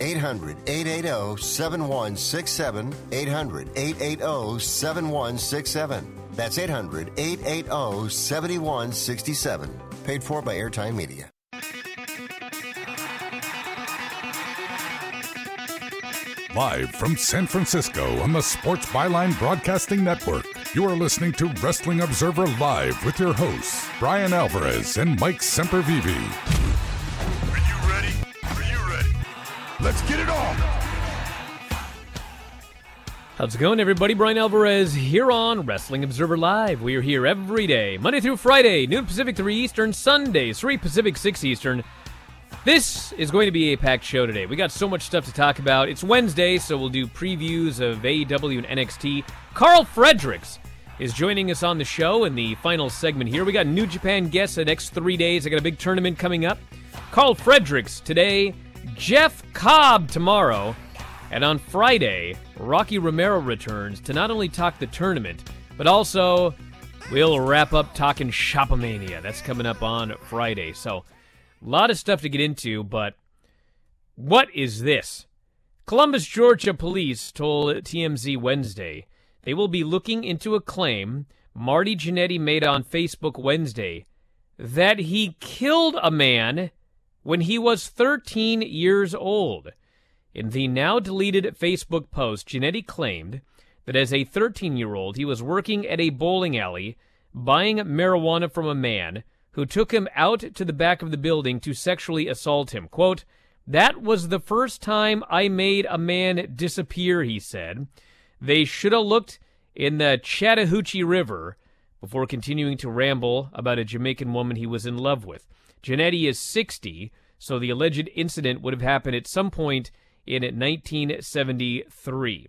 800 880 7167. 800 880 7167. That's 800 880 7167. Paid for by Airtime Media. Live from San Francisco on the Sports Byline Broadcasting Network, you are listening to Wrestling Observer Live with your hosts, Bryan Alvarez and Mike Sempervive. Let's get it on! How's it going, everybody? Bryan Alvarez here on Wrestling Observer Live. We are here every day, Monday through Friday, noon Pacific, 3 Eastern, Sundays, 3 Pacific, 6 Eastern. This is going to be a packed show today. We got so much stuff to talk about. It's Wednesday, so we'll do previews of AEW and NXT. Karl Fredericks is joining us on the show in the final segment here. We got New Japan guests the next three days. I got a big tournament coming up. Karl Fredericks today, Jeff Cobb tomorrow, and on Friday, Rocky Romero returns to not only talk the tournament, but also we'll wrap up talking Shopomania. That's coming up on Friday. So, a lot of stuff to get into, but what is this? Columbus, Georgia police told TMZ Wednesday they will be looking into a claim Marty Jannetty made on Facebook Wednesday that he killed a man when he was 13 years old. In the now deleted Facebook post, Jannetty claimed that as a 13 year old, he was working at a bowling alley buying marijuana from a man who took him out to the back of the building to sexually assault him. Quote, That was the first time I made a man disappear, he said. They should have looked in the Chattahoochee River before continuing to ramble about a Jamaican woman he was in love with. Jannetty is 60, so the alleged incident would have happened at some point in 1973.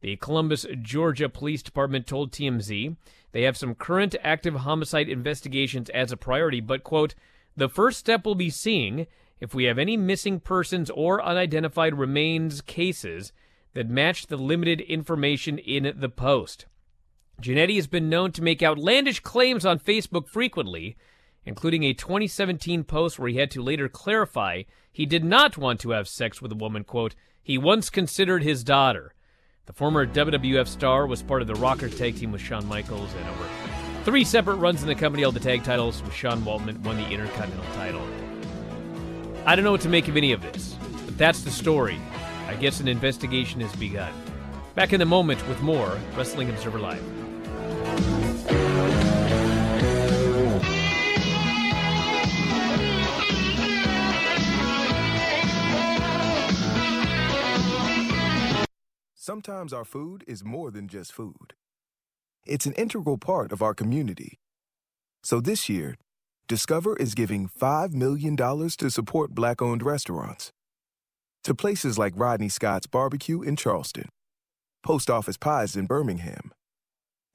The Columbus, Georgia Police Department told TMZ they have some current active homicide investigations as a priority, but, quote, the first step will be seeing if we have any missing persons or unidentified remains cases that match the limited information in the post. Jannetty has been known to make outlandish claims on Facebook frequently, including a 2017 post where he had to later clarify he did not want to have sex with a woman, quote, he once considered his daughter. The former WWF star was part of the Rocker tag team with Shawn Michaels and over three separate runs in the company held the tag titles with Sean Waltman won the Intercontinental title. I don't know what to make of any of this, but that's the story. I guess an investigation has begun. Back in a moment with more Wrestling Observer Live. Sometimes our food is more than just food. It's an integral part of our community. So this year, Discover is giving $5 million to support Black owned restaurants. To places like Rodney Scott's Barbecue in Charleston, Post Office Pies in Birmingham,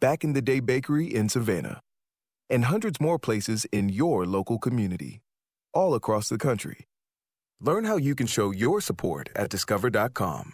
Back in the Day Bakery in Savannah, and hundreds more places in your local community, all across the country. Learn how you can show your support at discover.com.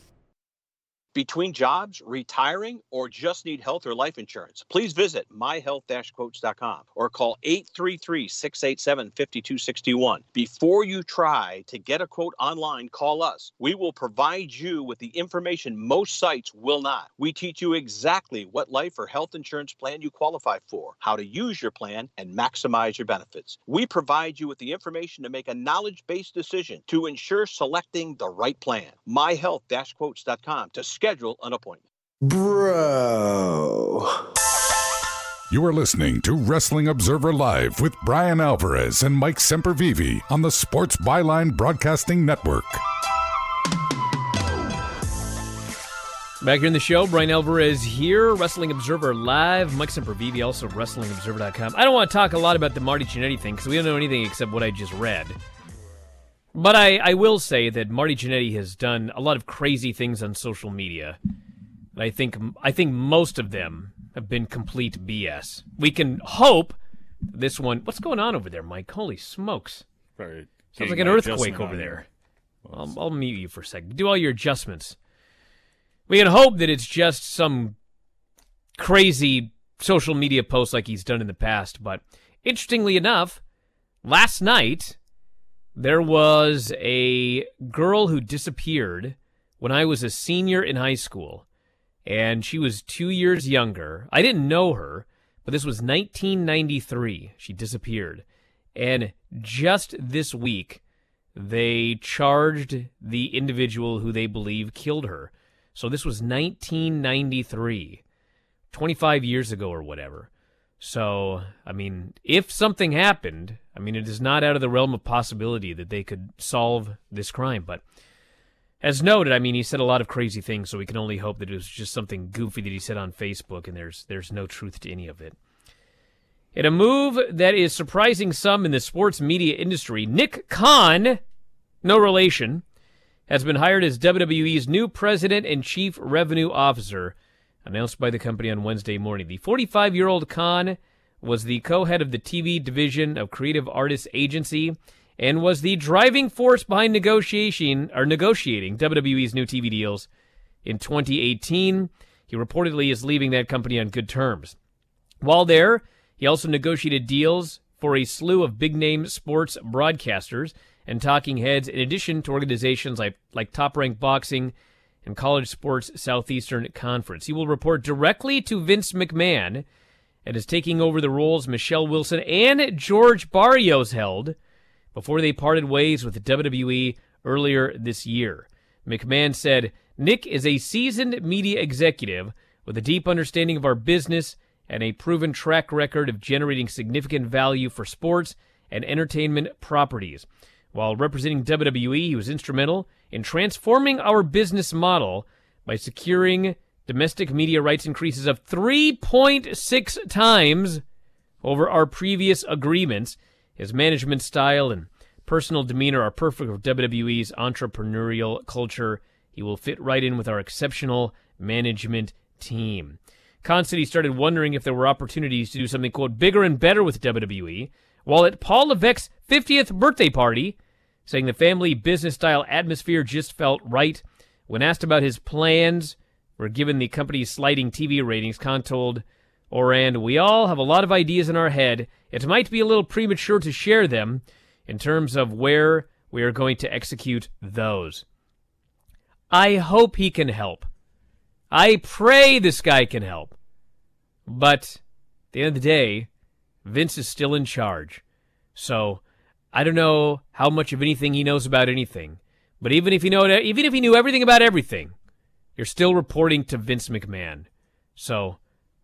Between jobs, retiring, or just need health or life insurance, please visit myhealth-quotes.com or call 833-687-5261. Before you try to get a quote online, call us. We will provide you with the information most sites will not. We teach you exactly what life or health insurance plan you qualify for, how to use your plan, and maximize your benefits. We provide you with the information to make a knowledge-based decision to ensure selecting the right plan. myhealth-quotes.com to schedule an appointment. Bro. You are listening to Wrestling Observer Live with Bryan Alvarez and Mike Sempervive on the Sports Byline Broadcasting Network. Back here in the show, Bryan Alvarez here, Wrestling Observer Live. Mike Sempervive, also WrestlingObserver.com. I don't want to talk a lot about the Marty Jannetty thing because we don't know anything except what I just read. But I, I will say that Marty Jannetty has done a lot of crazy things on social media. And I think I think most of them have been complete BS. We can hope this one. What's going on over there, Mike? Holy smokes! Sorry, Sounds like an earthquake over there. here. I'll, I'll mute you for a second. Do all your adjustments. We can hope that it's just some crazy social media post like he's done in the past. But interestingly enough, last night there was a girl who disappeared when I was a senior in high school, and she was two years younger. I didn't know her, but this was 1993. She disappeared. And just this week, they charged the individual who they believe killed her. So this was 1993, 25 years ago or whatever. So, I mean, if something happened, I mean, it is not out of the realm of possibility that they could solve this crime. But as noted, I mean, he said a lot of crazy things, so we can only hope that it was just something goofy that he said on Facebook, and there's there's no truth to any of it. In a move that is surprising some in the sports media industry, Nick Khan, no relation, has been hired as WWE's new president and chief revenue officer, announced by the company on Wednesday morning. The 45 year old Khan was the co head of the TV division of Creative Artists Agency and was the driving force behind negotiation or negotiating WWE's new TV deals in 2018. He reportedly is leaving that company on good terms. While there, he also negotiated deals for a slew of big name sports broadcasters and talking heads, in addition to organizations like, like Top Rank Boxing and College Sports Southeastern Conference. He will report directly to Vince McMahon and is taking over the roles Michelle Wilson and George Barrios held before they parted ways with WWE earlier this year. McMahon said, Nick is a seasoned media executive with a deep understanding of our business and a proven track record of generating significant value for sports and entertainment properties. While representing WWE, he was instrumental in transforming our business model by securing domestic media rights increases of 3.6 times over our previous agreements. His management style and personal demeanor are perfect for WWE's entrepreneurial culture. He will fit right in with our exceptional management team. Constantine started wondering if there were opportunities to do something, quote, bigger and better with WWE, while at Paul Levesque's 50th birthday party, saying the family business style atmosphere just felt right. When asked about his plans, were given the company's sliding TV ratings, Khan told Orand, We all have a lot of ideas in our head. It might be a little premature to share them in terms of where we are going to execute those. I hope he can help. I pray this guy can help. But at the end of the day, Vince is still in charge. So I don't know how much of anything he knows about anything. But even if you know even if he knew everything about everything, you're still reporting to Vince McMahon. So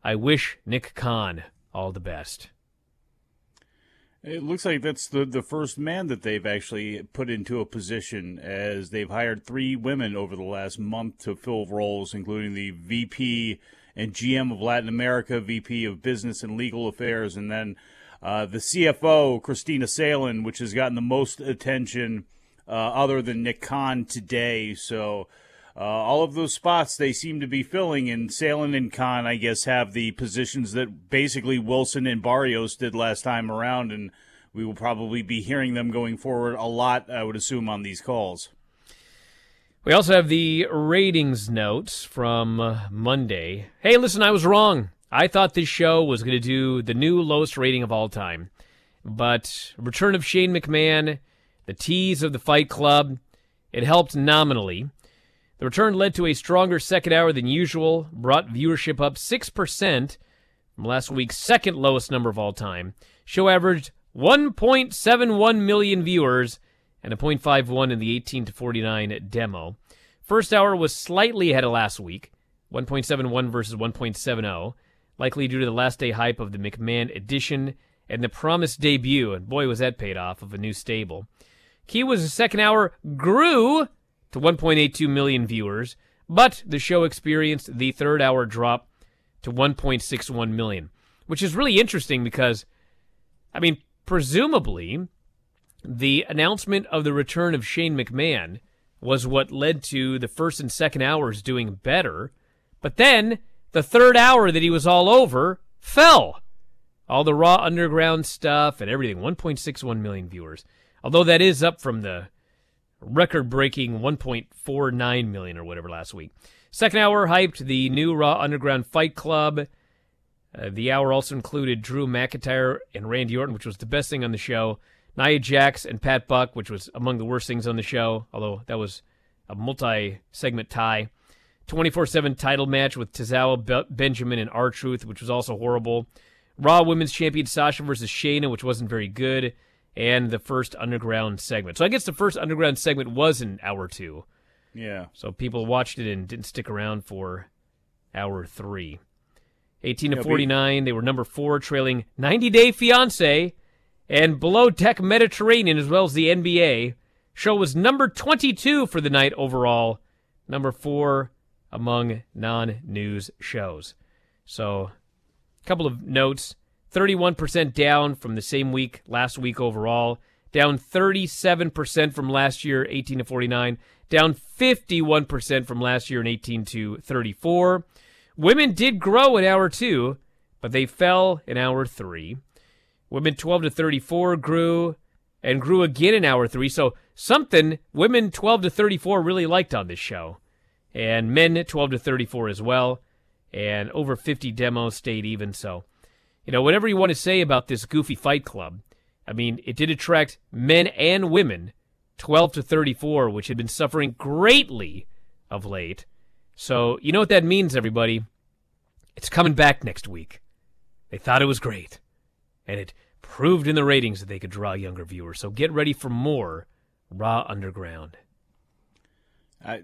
I wish Nick Khan all the best. It looks like that's the, the first man that they've actually put into a position as they've hired three women over the last month to fill roles, including the VP and GM of Latin America, VP of Business and Legal Affairs, and then uh, the CFO, Kristina Salen, which has gotten the most attention uh, other than Nick Khan today. So uh, all of those spots they seem to be filling, and Salen and Khan, I guess, have the positions that basically Wilson and Barrios did last time around, and we will probably be hearing them going forward a lot, I would assume, on these calls. We also have the ratings notes from Monday. Hey, listen, I was wrong. I thought this show was going to do the new lowest rating of all time. But return of Shane McMahon, the tease of the Fight Club, it helped nominally. The return led to a stronger second hour than usual, brought viewership up 6% from last week's second lowest number of all time. Show averaged 1.71 million viewers and a 0.51 in the 18 to 49 demo. First hour was slightly ahead of last week, 1.71 versus 1.70, likely due to the last day hype of the McMahon edition and the promised debut, and boy was that paid off, of a new stable. Key was the second hour grew to 1.82 million viewers, but the show experienced the third hour drop to 1.61 million, which is really interesting because, I mean, presumably, the announcement of the return of Shane McMahon was what led to the first and second hours doing better, but then the third hour that he was all over fell. All the Raw Underground stuff and everything, 1.61 million viewers. Although that is up from the record breaking 1.49 million or whatever last week. Second hour hyped the new Raw Underground Fight Club. Uh, the hour also included Drew McIntyre and Randy Orton, which was the best thing on the show. Nia Jax and Pat Buck, which was among the worst things on the show, although that was a multi segment tie. 24 7 title match with Tozawa Be- Benjamin and R Truth, which was also horrible. Raw Women's Champion Sasha versus Shayna, which wasn't very good and the first underground segment. So I guess the first underground segment was an hour two. Yeah. So people watched it and didn't stick around for hour three. 18 to 49, they were number four, trailing 90 Day Fiance and Below Deck Mediterranean, as well as the NBA. Show was number 22 for the night overall, number four among non news shows. So, a couple of notes. 31% down from the same week last week overall, down 37% from last year 18 to 49, down 51% from last year in 18 to 34. Women did grow in hour 2, but they fell in hour 3. Women 12 to 34 grew and grew again in hour 3. So something women 12 to 34 really liked on this show. And men 12 to 34 as well. And over 50 demos stayed even so you know, whatever you want to say about this goofy fight club, I mean, it did attract men and women 12 to 34, which had been suffering greatly of late. So, you know what that means, everybody? It's coming back next week. They thought it was great, and it proved in the ratings that they could draw younger viewers. So get ready for more Raw Underground. I,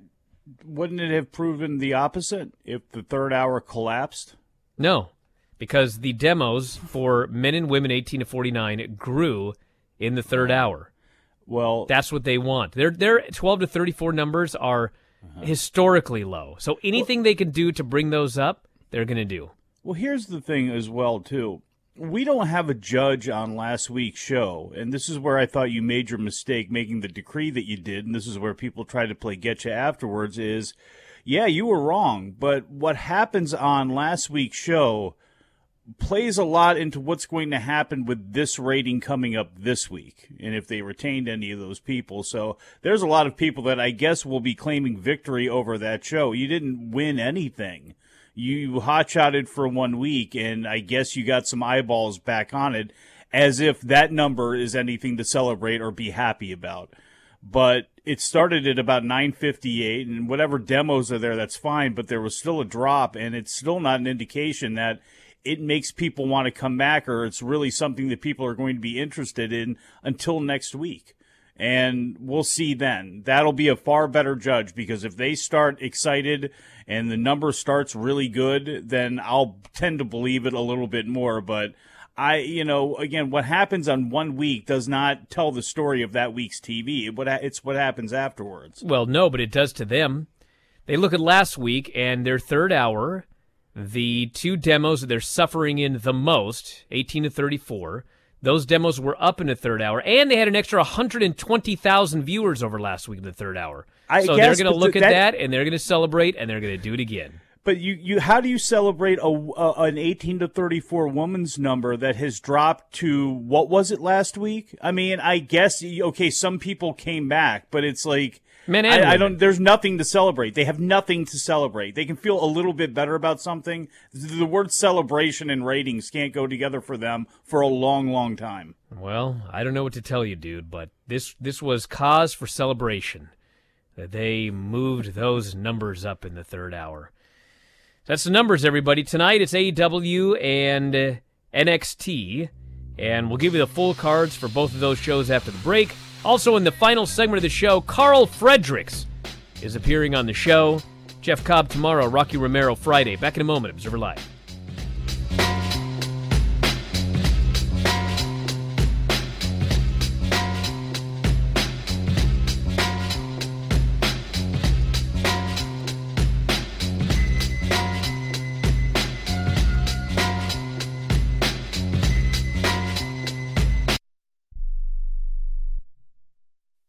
wouldn't it have proven the opposite if the third hour collapsed? No, because the demos for men and women 18 to 49 grew in the third hour. Well, that's what they want. Their their 12 to 34 numbers are uh-huh. historically low. So anything they can do to bring those up, they're going to do. Well, here's the thing as well too. We don't have a judge on last week's show, and this is where I thought you made your mistake making the decree that you did, and this is where people try to play getcha afterwards is yeah, you were wrong, but what happens on last week's show plays a lot into what's going to happen with this rating coming up this week and if they retained any of those people. So there's a lot of people that I guess will be claiming victory over that show. You didn't win anything. You hotshotted for one week and I guess you got some eyeballs back on it as if that number is anything to celebrate or be happy about. But it started at about 958 and whatever demos are there that's fine but there was still a drop and it's still not an indication that it makes people want to come back or it's really something that people are going to be interested in until next week. And we'll see then. That'll be a far better judge because if they start excited and the number starts really good, then I'll tend to believe it a little bit more. But I, you know, again, what happens on one week does not tell the story of that week's TV. It's what happens afterwards. Well, no, but it does to them. They look at last week and their third hour the two demos that they're suffering in the most, 18 to 34, those demos were up in the third hour, and they had an extra 120,000 viewers over last week in the third hour. I so guess, they're going to look at that, that and they're going to celebrate and they're going to do it again. But you, you, how do you celebrate a, a, an 18 to 34 woman's number that has dropped to what was it last week? I mean, I guess okay, some people came back, but it's like Men and I, I, don't. There's nothing to celebrate. They have nothing to celebrate. They can feel a little bit better about something. The word celebration and ratings can't go together for them for a long, long time. Well, I don't know what to tell you, dude, but this this was cause for celebration that they moved those numbers up in the third hour. That's the numbers, everybody. Tonight it's AEW and uh, NXT, and we'll give you the full cards for both of those shows after the break. Also, in the final segment of the show, Karl Fredericks is appearing on the show. Jeff Cobb tomorrow, Rocky Romero Friday. Back in a moment, Observer Live.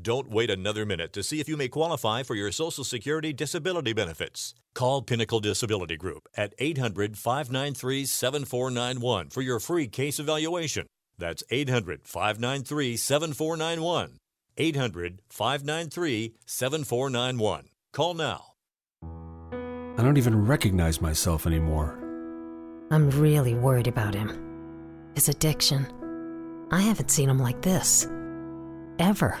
Don't wait another minute to see if you may qualify for your Social Security disability benefits. Call Pinnacle Disability Group at 800 593 7491 for your free case evaluation. That's 800 593 7491. 800 593 7491. Call now. I don't even recognize myself anymore. I'm really worried about him. His addiction. I haven't seen him like this. Ever.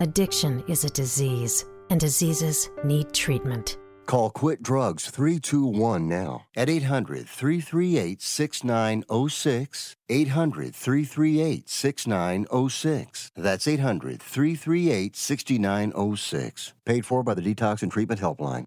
Addiction is a disease, and diseases need treatment. Call Quit Drugs 321 now at 800 338 6906. 800 338 6906. That's 800 338 6906. Paid for by the Detox and Treatment Helpline.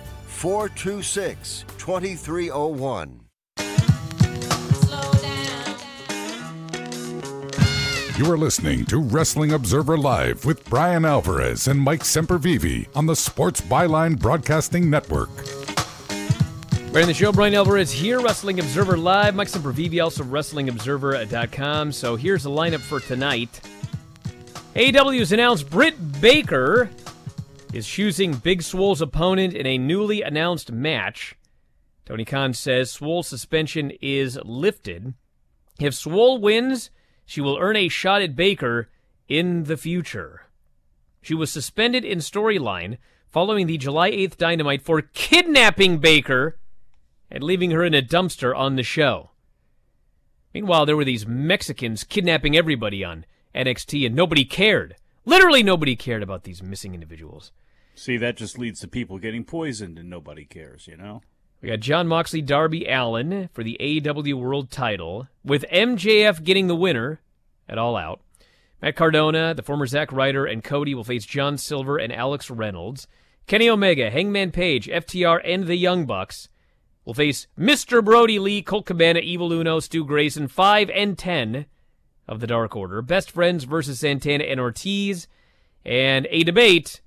426 2301. You are listening to Wrestling Observer Live with Bryan Alvarez and Mike Sempervive on the Sports Byline Broadcasting Network. Right in the show, Bryan Alvarez here, Wrestling Observer Live. Mike Sempervive, also WrestlingObserver.com. So here's the lineup for tonight. AEW has announced Britt Baker is choosing Big Swole's opponent in a newly announced match. Tony Khan says Swole's suspension is lifted. If Swole wins, she will earn a shot at Baker in the future. She was suspended in storyline following the July 8th Dynamite for kidnapping Baker and leaving her in a dumpster on the show. Meanwhile, there were these Mexicans kidnapping everybody on NXT and nobody cared. Literally nobody cared about these missing individuals. See, that just leads to people getting poisoned and nobody cares, you know? We got Jon Moxley, Darby Allin for the AEW World title, with MJF getting the winner at All Out. Matt Cardona, the former Zack Ryder, and Cody will face John Silver and Alex Reynolds. Kenny Omega, Hangman Page, FTR, and the Young Bucks will face Mr. Brody Lee, Colt Cabana, Evil Uno, Stu Grayson, 5 and 10 of the Dark Order. Best Friends versus Santana and Ortiz. And a debate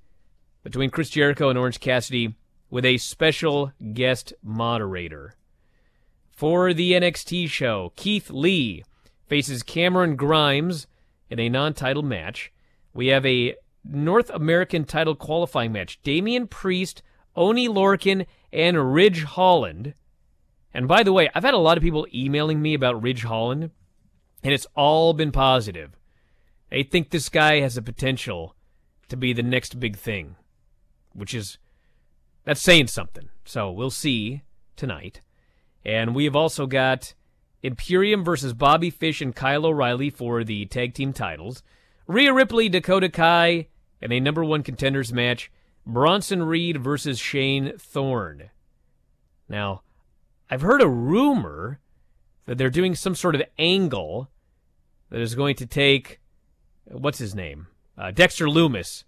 between Chris Jericho and Orange Cassidy with a special guest moderator. For the NXT show, Keith Lee faces Cameron Grimes in a non title match. We have a North American title qualifying match Damian Priest, Oni Lorcan, and Ridge Holland. And by the way, I've had a lot of people emailing me about Ridge Holland, and it's all been positive. They think this guy has the potential to be the next big thing which is that's saying something. So we'll see tonight. And we have also got Imperium versus Bobby Fish and Kyle O'Reilly for the tag team titles. Rhea Ripley, Dakota Kai, and a number one contenders match. Bronson Reed versus Shane Thorne. Now, I've heard a rumor that they're doing some sort of angle that is going to take what's his name, uh, Dexter Lumis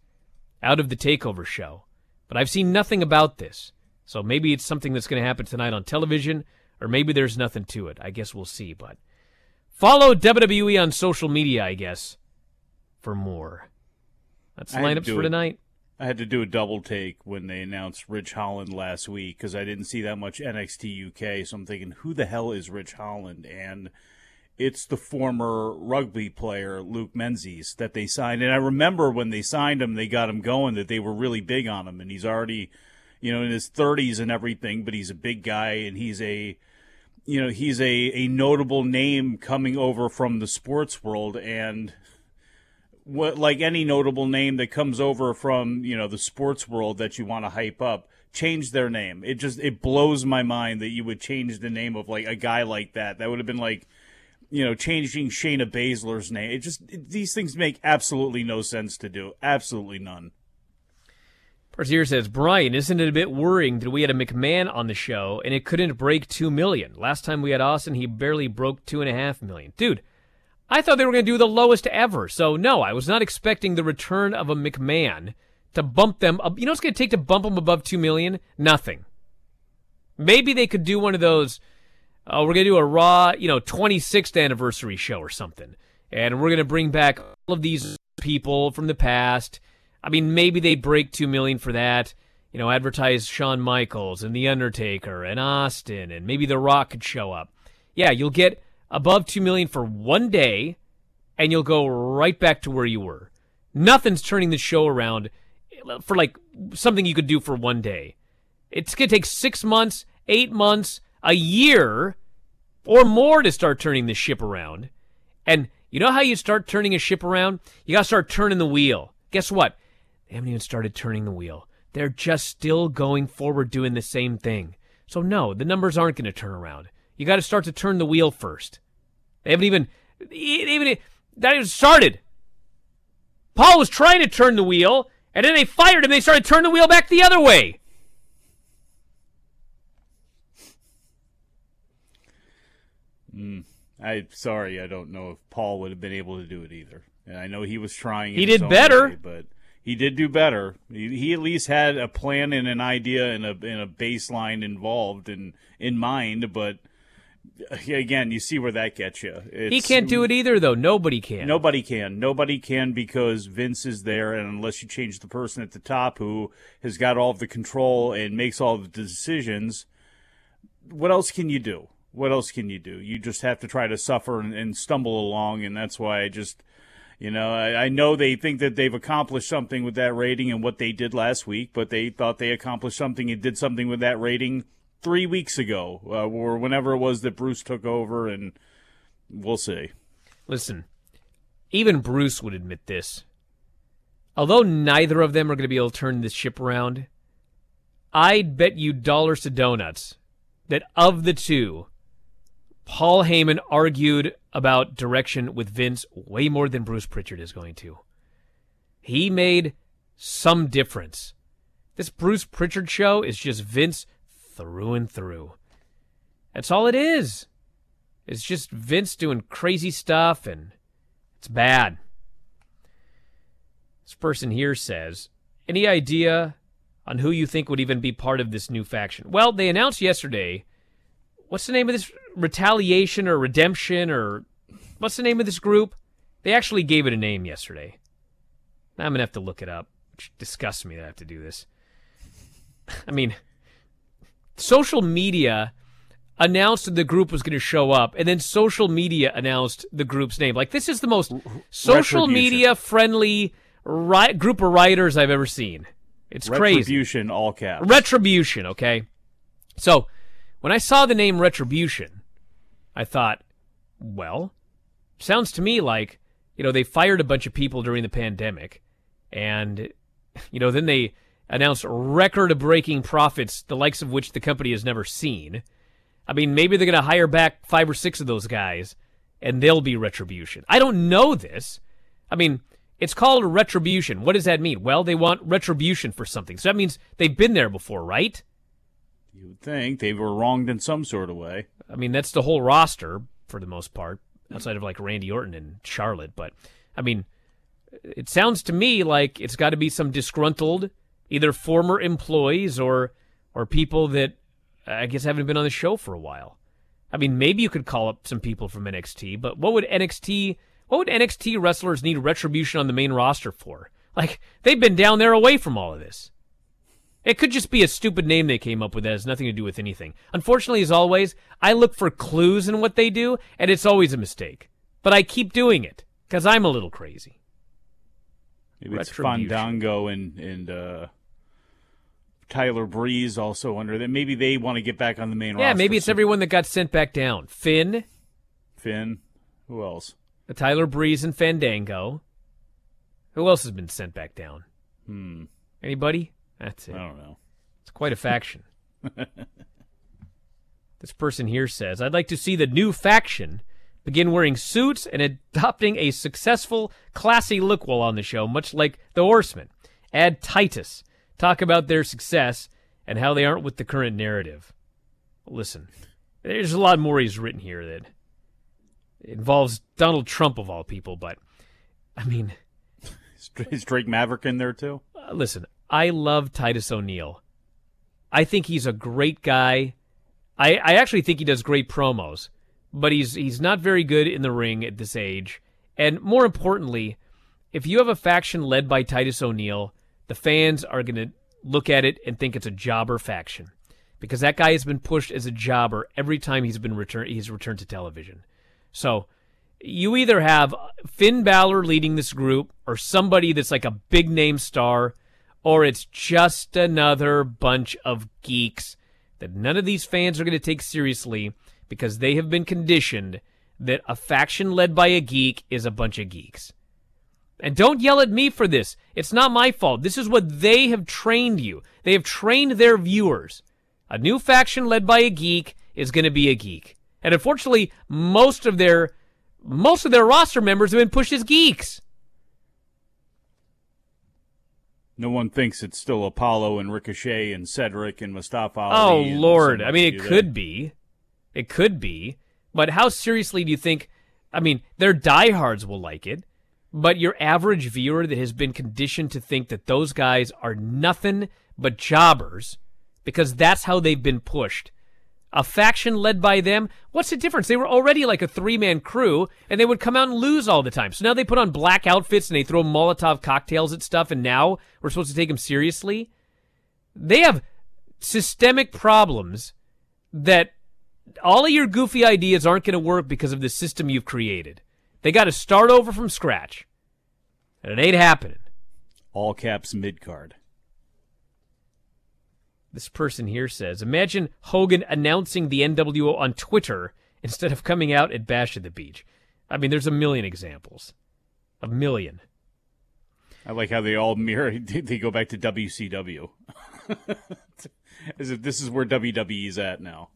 out of the Takeover show. But I've seen nothing about this. So maybe it's something that's going to happen tonight on television, or maybe there's nothing to it. I guess we'll see. But follow WWE on social media, I guess, for more. That's the lineups for tonight. I had to do a double take when they announced Ridge Holland last week because I didn't see that much NXT UK. So I'm thinking, who the hell is Ridge Holland? And it's the former rugby player Luke Menzies that they signed. And I remember when they signed him, they got him going that they were really big on him, and he's already, you know, in his 30s and everything, but he's a big guy and he's a, you know, he's a a notable name coming over from the sports world and. What, like any notable name that comes over from you know the sports world that you want to hype up, change their name. It just it blows my mind that you would change the name of like a guy like that. That would have been like you know, changing Shayna Baszler's name. It just it, these things make absolutely no sense to do. Absolutely none. Brazier says, Bryan, isn't it a bit worrying that we had a McMahon on the show and it couldn't break two million? Last time we had Austin, he barely broke two and a half million. Dude, I thought they were going to do the lowest ever. So no, I was not expecting the return of a McMahon to bump them up. You know what's going to take to bump them above two million? Nothing. Maybe they could do one of those uh, we're to do a Raw, you know, 26th anniversary show or something. And we're to bring back all of these people from the past. I mean, maybe they break 2 million for that. you know, advertise Shawn Michaels and The Undertaker and Austin and maybe The Rock could show up. Yeah, you'll get above 2 million for one day and you'll go right back to where you were. Nothing's turning the show around for like something you could do for one day. It's to take 6 months, 8 months, a year or more to start turning the ship around. And you know how you start turning a ship around? You got to start turning the wheel. Guess what? They haven't even started turning the wheel. They're just still going forward doing the same thing. So, no, the numbers aren't going to turn around. You got to start to turn the wheel first. They haven't even, even, that even started. Paul was trying to turn the wheel, and then they fired him. They started turning the wheel back the other way. Mm. I sorry, I don't know if Paul would have been able to do it either. And I know he was trying. He did better, way, but he did do better. He, he, at least had a plan and an idea and a and a baseline involved and in mind. But again, you see where that gets you. It's, he can't do it either, though. Nobody can. Nobody can. Nobody can because Vince is there, and unless you change the person at the top who has got all of the control and makes all the decisions, what else can you do? What else can you do? You just have to try to suffer and, and stumble along, and that's why I just, you know, I, I, know they think that they've accomplished something with that rating and what they did last week, but they thought they accomplished something and did something with that rating three weeks ago, uh, or whenever it was that Bruce took over, and we'll see. Listen, even Bruce would admit this. Although neither of them are going to be able to turn this ship around, I'd bet you dollars to donuts that of the two, Paul Heyman argued about direction with Vince way more than Bruce Pritchard is going to. He made some difference. This Bruce Pritchard show is just Vince through and through. That's all it is. It's just Vince doing crazy stuff and it's bad. This person here says, Any idea on who you think would even be part of this new faction? Well, they announced yesterday what's the name of this retaliation or redemption or what's the name of this group? They actually gave it a name yesterday. Now I'm gonna have to look it up, which disgusts me that I have to do this. I mean, social media announced that the group was going to show up, and then social media announced the group's name. Like this is the most social media friendly ri- group of writers I've ever seen. It's Retribution, crazy. Retribution, all caps. Retribution. Okay, so when I saw the name Retribution, I thought, well, sounds to me like, you know, they fired a bunch of people during the pandemic and, you know, then they announced record breaking profits, the likes of which the company has never seen. I mean, maybe they're going to hire back five or six of those guys and they'll be retribution. I don't know this. I mean, it's called retribution. What does that mean? Well, they want retribution for something. So that means they've been there before, right? You would think they were wronged in some sort of way. I mean, that's the whole roster for the most part, outside of like Randy Orton and Charlotte. But I mean, it sounds to me like it's got to be some disgruntled, either former employees or or people that I guess haven't been on the show for a while. I mean, maybe you could call up some people from NXT, but what would NXT what would NXT wrestlers need retribution on the main roster for? Like they've been down there away from all of this. It could just be a stupid name they came up with that has nothing to do with anything. Unfortunately, as always, I look for clues in what they do, and it's always a mistake. But I keep doing it because I'm a little crazy. Maybe it's Fandango and and uh, Tyler Breeze also under that. Maybe they want to get back on the main yeah, roster. Yeah, maybe it's everyone that got sent back down. Finn. Finn. Who else? The Tyler Breeze and Fandango. Who else has been sent back down? Hmm. Anybody? That's it. I don't know. It's quite a faction. this person here says, I'd like to see the new faction begin wearing suits and adopting a successful, classy look while on the show, much like the Horsemen. Add Titus. Talk about their success and how they aren't with the current narrative. Listen, there's a lot more he's written here that involves Donald Trump of all people, but I mean, is Drake Maverick in there too? Uh, listen, I love Titus O'Neil. I think he's a great guy. I, I actually think he does great promos, but he's he's not very good in the ring at this age. And more importantly, if you have a faction led by Titus O'Neil, the fans are gonna look at it and think it's a jobber faction because that guy has been pushed as a jobber every time he's been returned he's returned to television. So you either have Finn Balor leading this group or somebody that's like a big name star or it's just another bunch of geeks that none of these fans are going to take seriously because they have been conditioned that a faction led by a geek is a bunch of geeks. And don't yell at me for this. It's not my fault. This is what they have trained you. They have trained their viewers. A new faction led by a geek is going to be a geek. And unfortunately, most of their most of their roster members have been pushed as geeks. No one thinks it's still Apollo and Ricochet and Cedric and Mustafa Oh Ali. and Lord! I mean, it could be, it could be, but how seriously do you think? I mean, their diehards will like it, but your average viewer that has been conditioned to think that those guys are nothing but jobbers, because that's how they've been pushed. A faction led by them, what's the difference? They were already like a three man crew, and they would come out and lose all the time. So now they put on black outfits and they throw Molotov cocktails at stuff, and now we're supposed to take them seriously? They have systemic problems that all of your goofy ideas aren't going to work because of the system you've created. They got to start over from scratch. And it ain't happening. All caps mid card. This person here says Imagine Hogan announcing the NWO on Twitter instead of coming out at Bash at the Beach. I mean, there's a million examples. A million. I like how they all mirror. They go back to WCW, as if this is where WWE's at now.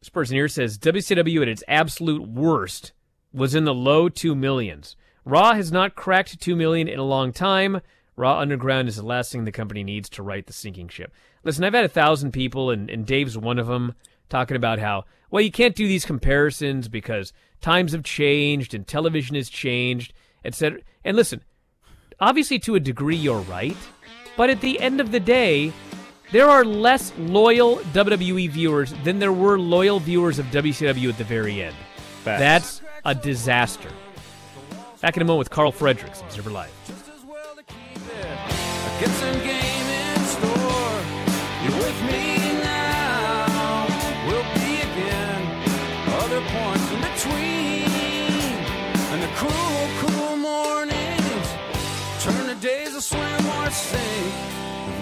This person here says WCW at its absolute worst was in the low two millions. Raw has not cracked two million in a long time. Raw Underground is the last thing the company needs to right the sinking ship. Listen, I've had a thousand people, and, and Dave's one of them, talking about how, well, you can't do these comparisons because times have changed and television has changed, etc. And listen, obviously to a degree you're right, but at the end of the day, there are less loyal WWE viewers than there were loyal viewers of WCW at the very end. Facts. That's a disaster. Back in a moment with Karl Fredericks, Observer Live.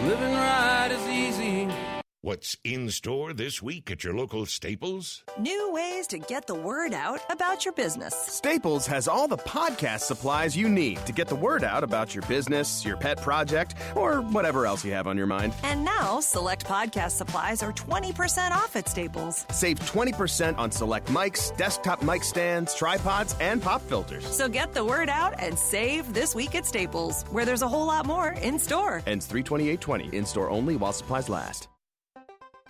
Living right is easy. What's in store this week at your local Staples? New ways to get the word out about your business. Staples has all the podcast supplies you need to get the word out about your business, your pet project, or whatever else you have on your mind. And now, select podcast supplies are 20% off at Staples. Save 20% on select mics, desktop mic stands, tripods, and pop filters. So get the word out and save this week at Staples, where there's a whole lot more in store. Ends 32820 in store only while supplies last.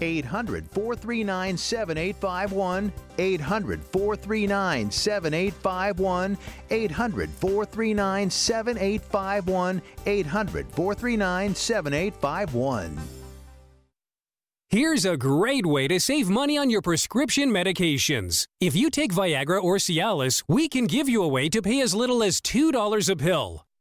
800 439 7851. 800 439 7851. 800 439 7851. 800 439 7851. Here's a great way to save money on your prescription medications. If you take Viagra or Cialis, we can give you a way to pay as little as $2 a pill.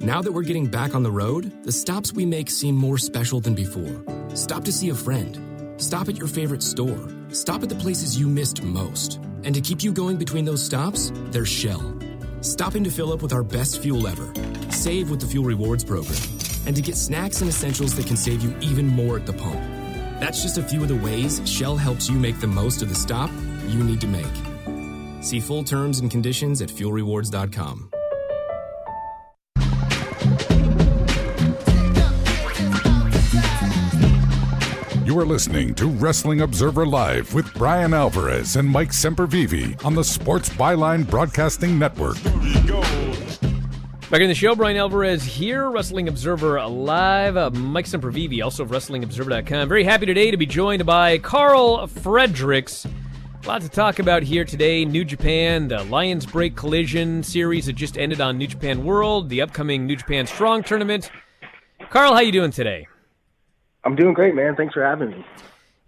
Now that we're getting back on the road, the stops we make seem more special than before. Stop to see a friend. Stop at your favorite store. Stop at the places you missed most. And to keep you going between those stops, there's Shell. Stopping to fill up with our best fuel ever. Save with the Fuel Rewards program. And to get snacks and essentials that can save you even more at the pump. That's just a few of the ways Shell helps you make the most of the stop you need to make. See full terms and conditions at fuelrewards.com. You are listening to Wrestling Observer Live with Bryan Alvarez and Mike Sempervive on the Sports Byline Broadcasting Network. Back in the show, Bryan Alvarez here, Wrestling Observer Live. Uh, Mike Sempervive, also of WrestlingObserver.com. Very happy today to be joined by Karl Fredericks. A lot to talk about here today. New Japan, the Lions Break Collision series that just ended on New Japan World, the upcoming New Japan Strong tournament. Karl, how you doing today? I'm doing great, man. Thanks for having me.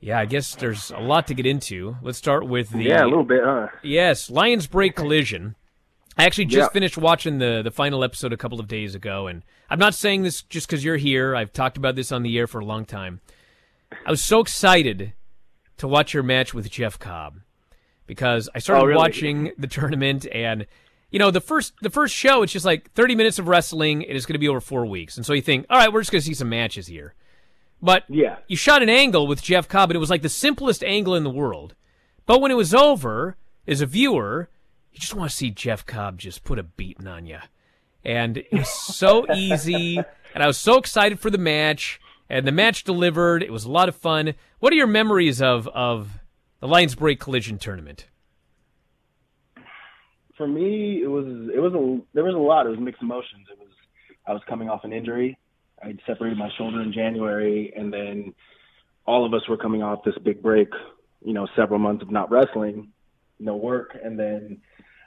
Yeah, I guess there's a lot to get into. Let's start with the Yeah, a little bit, huh? Yes, Lions Break Collision. I actually just Yeah. finished watching the the final episode a couple of days ago, and I'm not saying this just because you're here. I've talked about this on the air for a long time. I was so excited to watch your match with Jeff Cobb because I started Oh, really? watching the tournament, and you know the first the first show it's just like 30 minutes of wrestling, and it's going to be over four weeks, and so you think, all right, we're just going to see some matches here. But yeah. you shot an angle with Jeff Cobb, and it was like the simplest angle in the world. But when it was over, as a viewer, you just want to see Jeff Cobb just put a beating on you. And it was so easy, and I was so excited for the match, and the match delivered. It was a lot of fun. What are your memories of, of the Lions Break Collision tournament? For me, it was it was a there was a lot. It was mixed emotions. It was I was coming off an injury. I separated my shoulder in January, and then all of us were coming off this big break. You know, several months of not wrestling, no work, and then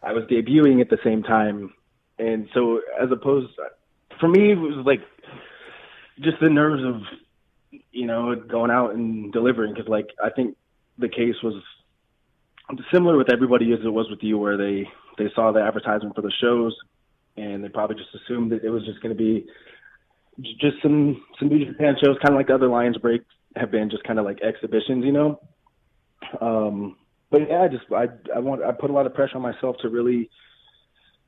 I was debuting at the same time. And so, as opposed, for me, it was like just the nerves of you know going out and delivering because like I think the case was similar with everybody as it was with you, where they they saw the advertisement for the shows and they probably just assumed that it was just going to be just some some New Japan shows, kind of like the other Lions Break have been, just kind of like exhibitions, you know. Um, but yeah, I just I I want I put a lot of pressure on myself to really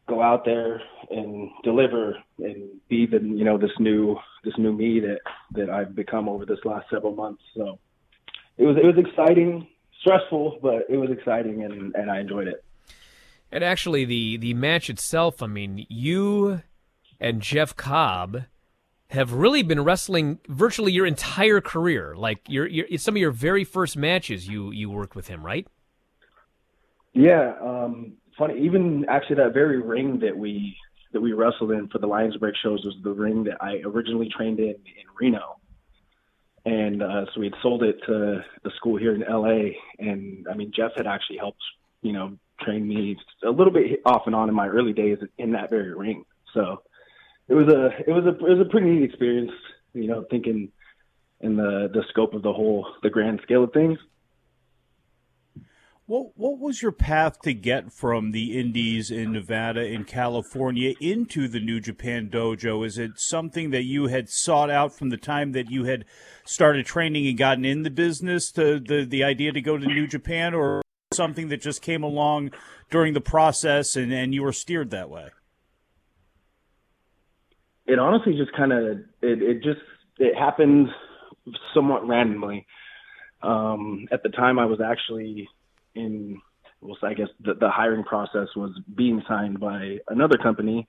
go out there and deliver and be the you know this new this new me that that I've become over this last several months. So it was it was exciting, stressful, but it was exciting and and I enjoyed it. And actually, the the match itself, I mean, you and Jeff Cobb have really been wrestling virtually your entire career. Like your, your some of your very first matches you you worked with him, right? Yeah, um, funny. Even actually, that very ring that we that we wrestled in for the Lions Break shows was the ring that I originally trained in in Reno, and uh, so we had sold it to the school here in LA. And I mean, Jeff had actually helped, you know, train me a little bit off and on in my early days in that very ring. So it was a it was a it was a pretty neat experience, you know, thinking in the the scope of the whole the grand scale of things. What what was your path to get from the Indies in Nevada and California into the New Japan Dojo? Is it something that you had sought out from the time that you had started training and gotten in the business to the the idea to go to New Japan, or something that just came along during the process and, and you were steered that way? It honestly just kind of it, it just it happened somewhat randomly. Um at the time i was actually in well i guess the, the hiring process was being signed by another company.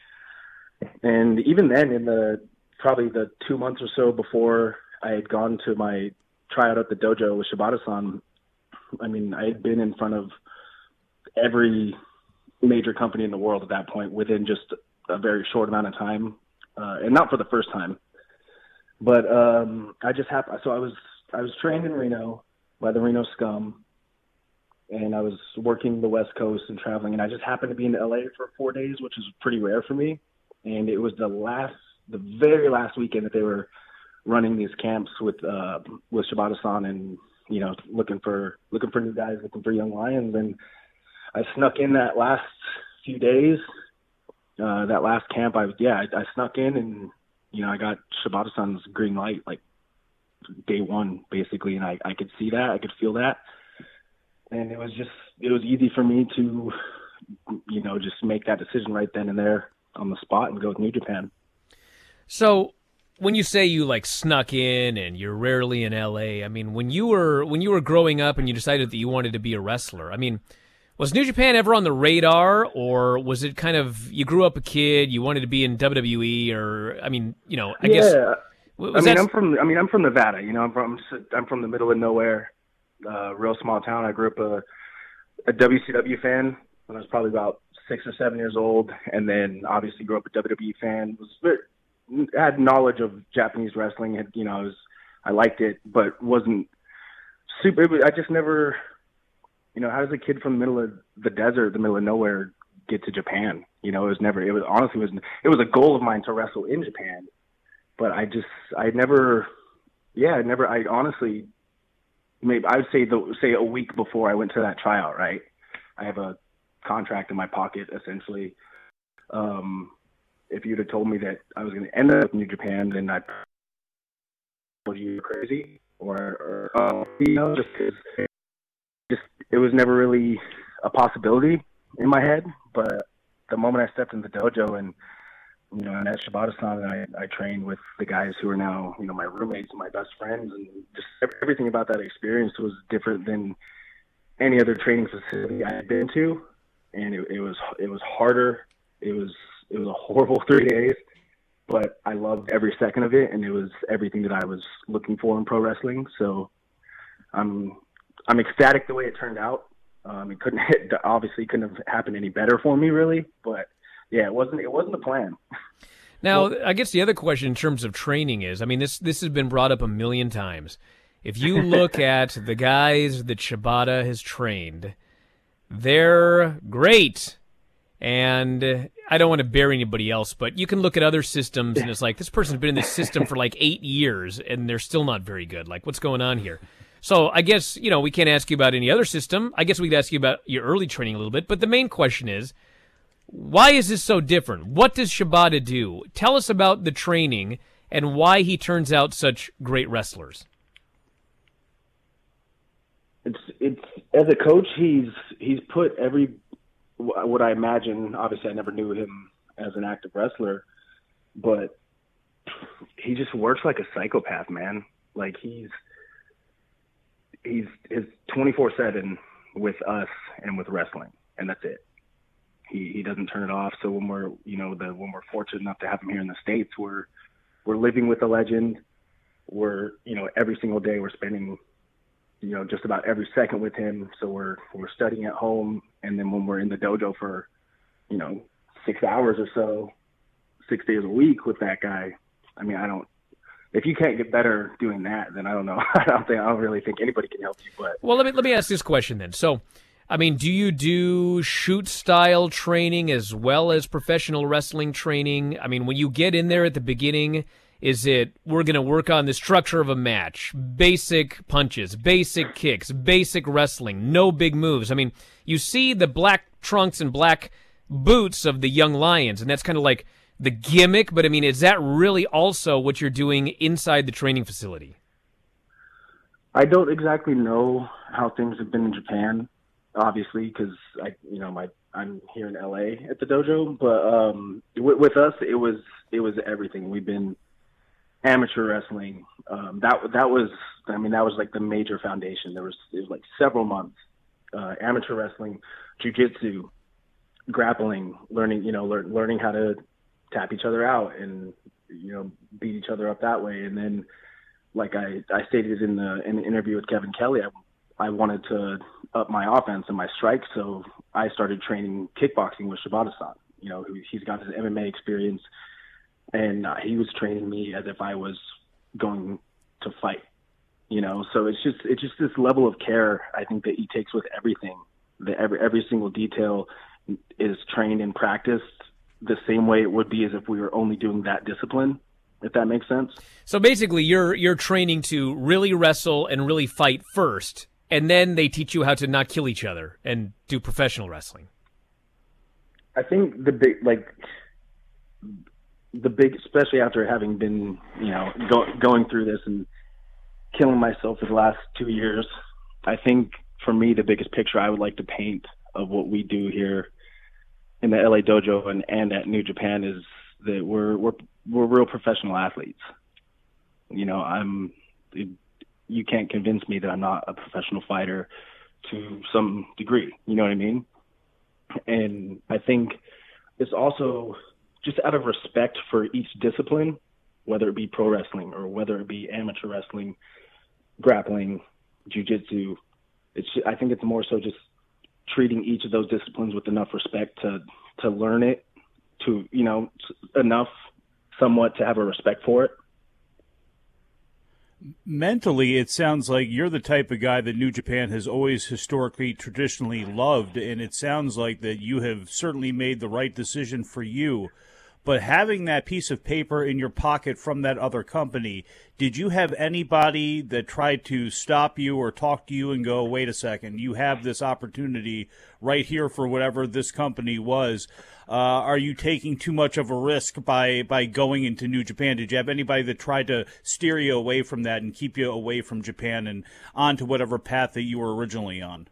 And even then in the probably the two months or so before i had gone to my tryout at the dojo with shibata-san i mean i had been in front of every major company in the world at that point within just a very short amount of time uh, and not for the first time. But um, I just happened. So I was I was trained in Reno by the Reno Scum, and I was working the West Coast and traveling, and I just happened to be in LA for four days, which is pretty rare for me. And it was the last, the very last weekend that they were running these camps with uh, with Shibata-san, and you know, looking for looking for new guys, looking for young lions, and I snuck in that last few days. Uh, that last camp, I yeah, I, I snuck in and you know, I got Shibata-san's green light like day one basically, and I I could see that, I could feel that, and it was just it was easy for me to, you know, just make that decision right then and there on the spot and go with New Japan. So when you say you like snuck in and you're rarely in LA, I mean when you were when you were growing up and you decided that you wanted to be a wrestler, I mean was New Japan ever on the radar, or was it kind of you grew up a kid, you wanted to be in WWE, or I mean, you know, I yeah. guess. I mean, I'm from I mean I'm from Nevada. You know, I'm from I'm from the middle of nowhere, uh, real small town. I grew up a a WCW fan when I was probably about six or seven years old, and then obviously grew up a WWE fan. Was had knowledge of Japanese wrestling. Had you know, I was I liked it, but wasn't super. It was, I just never you know, how does a kid from the middle of the desert, the middle of nowhere, get to Japan? You know, it was never. It was honestly it was it was a goal of mine to wrestle in Japan, but I just I never, yeah, I never. I honestly, maybe I would say the say a week before I went to that tryout, right? I have a contract in my pocket essentially. Um, if you'd have told me that I was going to end up in New Japan, then I'd told you crazy or, or uh, you know, just cause just it was never really a possibility in my head. But the moment I stepped in the dojo and you know, met Shibata-san and I, I trained with the guys who are now, you know, my roommates and my best friends and just everything about that experience was different than any other training facility I had been to. And it, it was, it was harder. It was, it was a horrible three days, but I loved every second of it. And it was everything that I was looking for in pro wrestling. So I'm, I'm ecstatic the way it turned out. Um, it couldn't it obviously couldn't have happened any better for me, really. But yeah, it wasn't it wasn't the plan. Now, I guess the other question in terms of training is, I mean, this this has been brought up a million times. If you look at the guys that Shibata has trained, they're great. And I don't want to bury anybody else, but you can look at other systems and it's like this person's been in this system for like eight years and they're still not very good. Like, what's going on here? So I guess, you know, we can't ask you about any other system. I guess we could ask you about your early training a little bit. But the main question is, why is this so different? What does Shibata do? Tell us about the training and why he turns out such great wrestlers. It's it's as a coach, he's he's put every what I imagine. Obviously, I never knew him as an active wrestler, but he just works like a psychopath, man. Like he's he's is 24 seven with us and with wrestling, and that's it. He he doesn't turn it off. So when we're you know the when we're fortunate enough to have him here in the states, we're we're living with a legend. We're you know every single day we're spending you know just about every second with him. So we're we're studying at home, and then when we're in the dojo for you know six hours or so, six days a week with that guy. I mean, I don't if you can't get better doing that, then I don't know. I don't think I don't really think anybody can help you. But well, let me let me ask this question then. So, I mean, do you do shoot style training as well as professional wrestling training? I mean, when you get in there at the beginning, is it we're going to work on the structure of a match, basic punches, basic kicks, basic wrestling, no big moves? I mean, you see the black trunks and black boots of the young lions, and that's kind of like the gimmick, but I mean, is that really also what you're doing inside the training facility? I don't exactly know how things have been in Japan, obviously, because I, you know, my I'm here in LA at the dojo, but um, with, with us, it was it was everything. We've been amateur wrestling. Um, that that was, I mean, that was like the major foundation. There was it was like several months uh, amateur wrestling, jujitsu, grappling, learning, you know, lear, learning how to tap each other out and you know beat each other up that way. And then, like I I stated in the in the interview with Kevin Kelly, I I wanted to up my offense and my strike, so I started training kickboxing with Shibata-san. You know, he's got his MMA experience, and uh, he was training me as if I was going to fight. You know, so it's just it's just this level of care I think that he takes with everything. That every every single detail is trained and practiced the same way it would be as if we were only doing that discipline. If that makes sense. So basically, you're you're training to really wrestle and really fight first, and then they teach you how to not kill each other and do professional wrestling. I think the big like the big, especially after having been you know go, going through this and killing myself for the last two years. I think for me, the biggest picture I would like to paint of what we do here in the LA dojo and, and at New Japan is that we're we're we're real professional athletes. You know, I'm it, you can't convince me that I'm not a professional fighter to some degree. You know what I mean? And I think it's also just out of respect for each discipline, whether it be pro wrestling or whether it be amateur wrestling, grappling, jujitsu. It's I think it's more so just treating each of those disciplines with enough respect to to learn it, to you know enough somewhat to have a respect for it. Mentally, it sounds like you're the type of guy that New Japan has always historically, traditionally loved, and it sounds like that you have certainly made the right decision for you but having that piece of paper in your pocket from that other company, did you have anybody that tried to stop you or talk to you and go, wait a second, you have this opportunity right here for whatever this company was? Uh, are you taking too much of a risk by, by going into New Japan? Did you have anybody that tried to steer you away from that and keep you away from Japan and onto whatever path that you were originally on?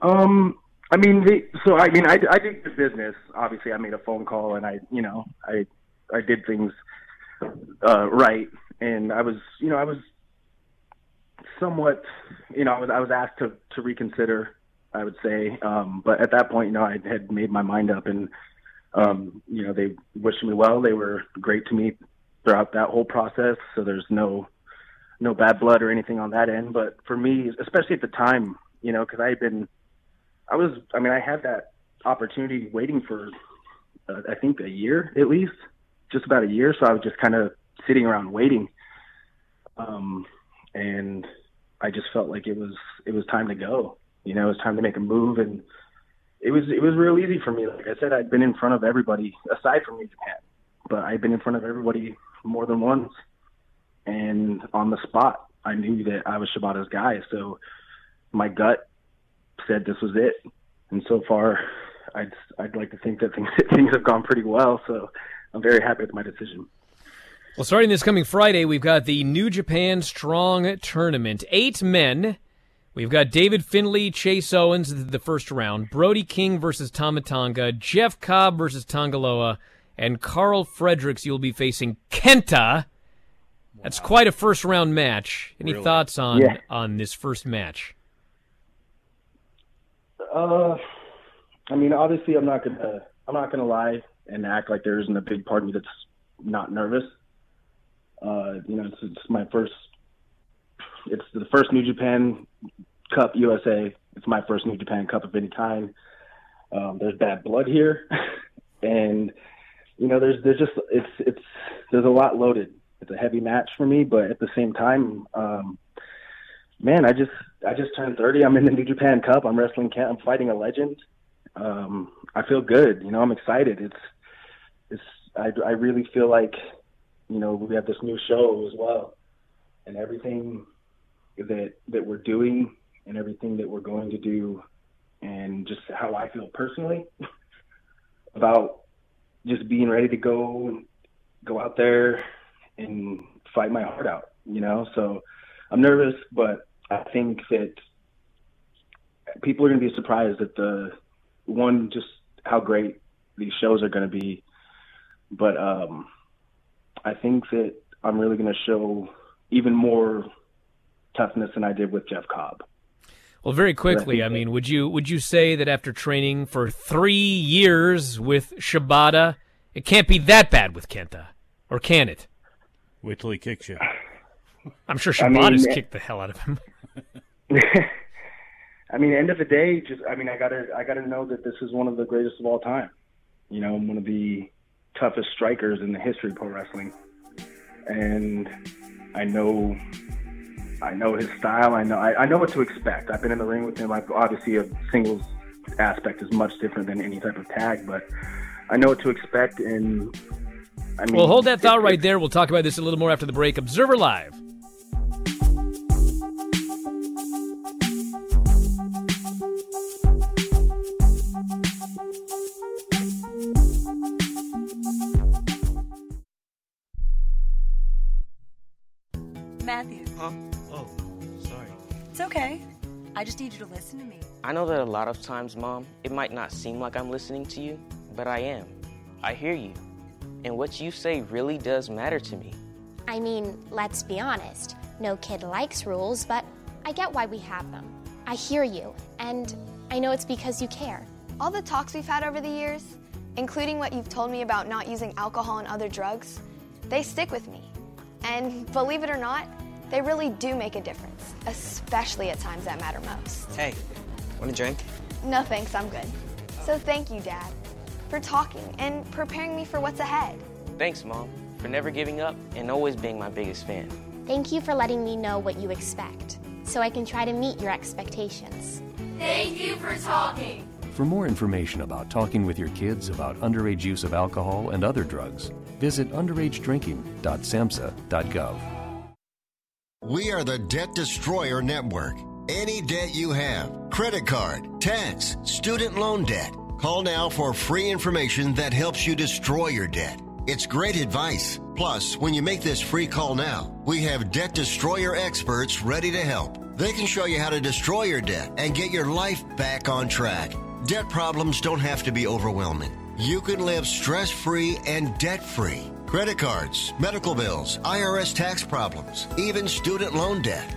Um, I mean, the, so I mean, I, I did the business. Obviously, I made a phone call and I, you know, I, I did things uh, right, and I was, you know, I was somewhat, you know, I was I was asked to to reconsider. I would say, um, but at that point, you know, I had made my mind up, and um, you know, they wished me well. They were great to me throughout that whole process. So there's no no bad blood or anything on that end. But for me, especially at the time, you know, because I had been I was, I mean, I had that opportunity waiting for, uh, I think, a year at least, just about a year. So I was just kind of sitting around waiting. Um, and I just felt like it was, it was time to go. You know, it was time to make a move. And it was, it was real easy for me. Like I said, I'd been in front of everybody aside from New Japan, but I'd been in front of everybody more than once. And on the spot, I knew that I was Shibata's guy. So my gut said this was it. And so far, I'd I'd like to think that things things have gone pretty well. So I'm very happy with my decision. Well, starting this coming Friday, we've got the New Japan Strong Tournament. Eight men. We've got David Finley, Chase Owens, the first round. Brody King versus Tama Tonga. Jeff Cobb versus Tanga Loa. And Karl Fredericks, you'll be facing Kenta. That's quite a first round match. Any Really? thoughts on Yeah. on this first match? Uh, I mean, obviously, I'm not gonna I'm not gonna lie and act like there isn't a big part of me that's not nervous. Uh, you know, it's, it's my first. It's the first New Japan Cup USA. It's my first New Japan Cup of any kind. Um, there's bad blood here, and you know, there's there's just it's it's there's a lot loaded. It's a heavy match for me, but at the same time, um, man, I just I just turned 30. I'm in the New Japan Cup. I'm wrestling. I'm fighting a legend. Um, I feel good. You know, I'm excited. It's it's I I really feel like you know we have this new show as well, and everything that that we're doing and everything that we're going to do, and just how I feel personally about just being ready to go and go out there and fight my heart out. You know, so I'm nervous, but I think that people are going to be surprised at the one just how great these shows are going to be, but um, I think that I'm really going to show even more toughness than I did with Jeff Cobb. Well, very quickly, I mean, would you would you say that after training for three years with Shibata, it can't be that bad with Kenta, or can it? Wait till he kicks you. I'm sure I mean, Shibata's eh, kicked the hell out of him. I mean, end of the day, just I mean, I gotta I gotta know that this is one of the greatest of all time. You know, one of the toughest strikers in the history of pro wrestling, and I know I know his style. I know I, I know what to expect. I've been in the ring with him. I've obviously a singles aspect is much different than any type of tag, but I know what to expect. And I mean, well, hold that thought right there. We'll talk about this a little more after the break. Observer Live. I know that a lot of times, Mom, it might not seem like I'm listening to you, but I am. I hear you. And what you say really does matter to me. I mean, let's be honest. No kid likes rules, but I get why we have them. I hear you, and I know it's because you care. All the talks we've had over the years, including what you've told me about not using alcohol and other drugs, they stick with me. And believe it or not, they really do make a difference, especially at times that matter most. Hey, want a drink? No thanks, I'm good. So thank you, Dad, for talking and preparing me for what's ahead. Thanks, Mom, for never giving up and always being my biggest fan. Thank you for letting me know what you expect, so I can try to meet your expectations. Thank you for talking. For more information about talking with your kids about underage use of alcohol and other drugs, visit underagedrinking.samhsa.gov. We are the Debt Destroyer Network. Any debt you have, credit card, tax, student loan debt, call now for free information that helps you destroy your debt. It's great advice. Plus, when you make this free call now, we have debt destroyer experts ready to help. They can show you how to destroy your debt and get your life back on track. Debt problems don't have to be overwhelming. You can live stress free and debt free. Credit cards, medical bills, IRS tax problems, even student loan debt.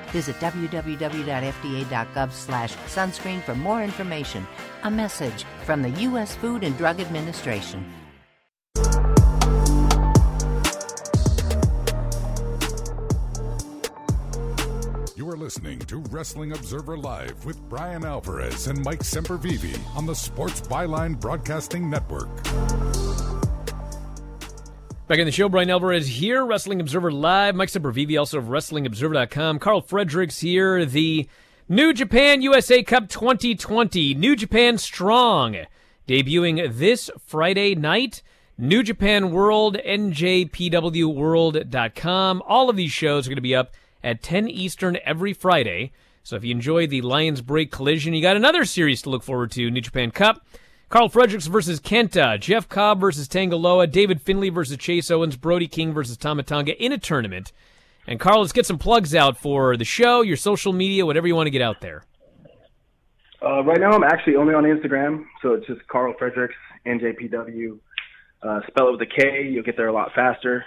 Visit www.fda.gov slash sunscreen for more information. A message from the U.S. Food and Drug Administration. You are listening to Wrestling Observer Live with Bryan Alvarez and Mike Sempervive on the Sports Byline Broadcasting Network. Back in the show, Bryan Alvarez here, Wrestling Observer Live. Mike Sempervive, also of WrestlingObserver.com. Karl Fredericks here, the New Japan USA Cup 2020. New Japan Strong, debuting this Friday night. New Japan World, NJPWWorld.com. All of these shows are going to be up at 10 Eastern every Friday. So if you enjoy the Lions Break Collision, you got another series to look forward to New Japan Cup. Karl Fredericks versus Kenta, Jeff Cobb versus Tanga Loa, David Finley versus Chase Owens, Brody King versus Tama Tonga in a tournament. And Karl, let's get some plugs out for the show, your social media, whatever you want to get out there. Uh, right now, I'm actually only on Instagram, so it's just Karl Fredericks, NJPW. Uh, spell it with a K, you'll get there a lot faster.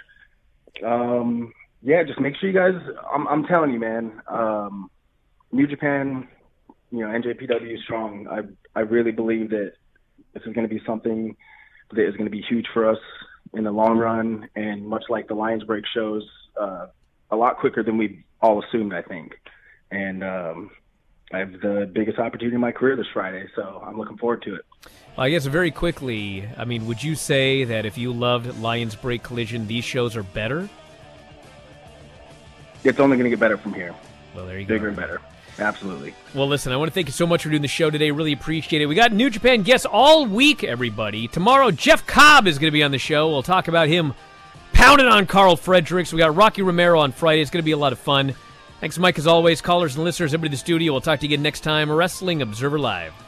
Um, yeah, just make sure you guys. I'm, I'm telling you, man. Um, New Japan, you know, NJPW is strong. I I really believe that this is going to be something that is going to be huge for us in the long run, and much like the Lions Break shows, uh, a lot quicker than we all assumed, I think. And um, I have the biggest opportunity in my career this Friday, so I'm looking forward to it. Well, I guess very quickly, I mean, would you say that if you loved Lions Break Collision, these shows are better? It's only going to get better from here. Well, there you Bigger go. Bigger and better. Absolutely. Well, listen, I want to thank you so much for doing the show today. Really appreciate it. We got New Japan guests all week, everybody. Tomorrow, Jeff Cobb is going to be on the show. We'll talk about him pounding on Karl Fredericks. We got Rocky Romero on Friday. It's going to be a lot of fun. Thanks, Mike, as always. Callers and listeners, everybody in the studio. We'll talk to you again next time. Wrestling Observer Live.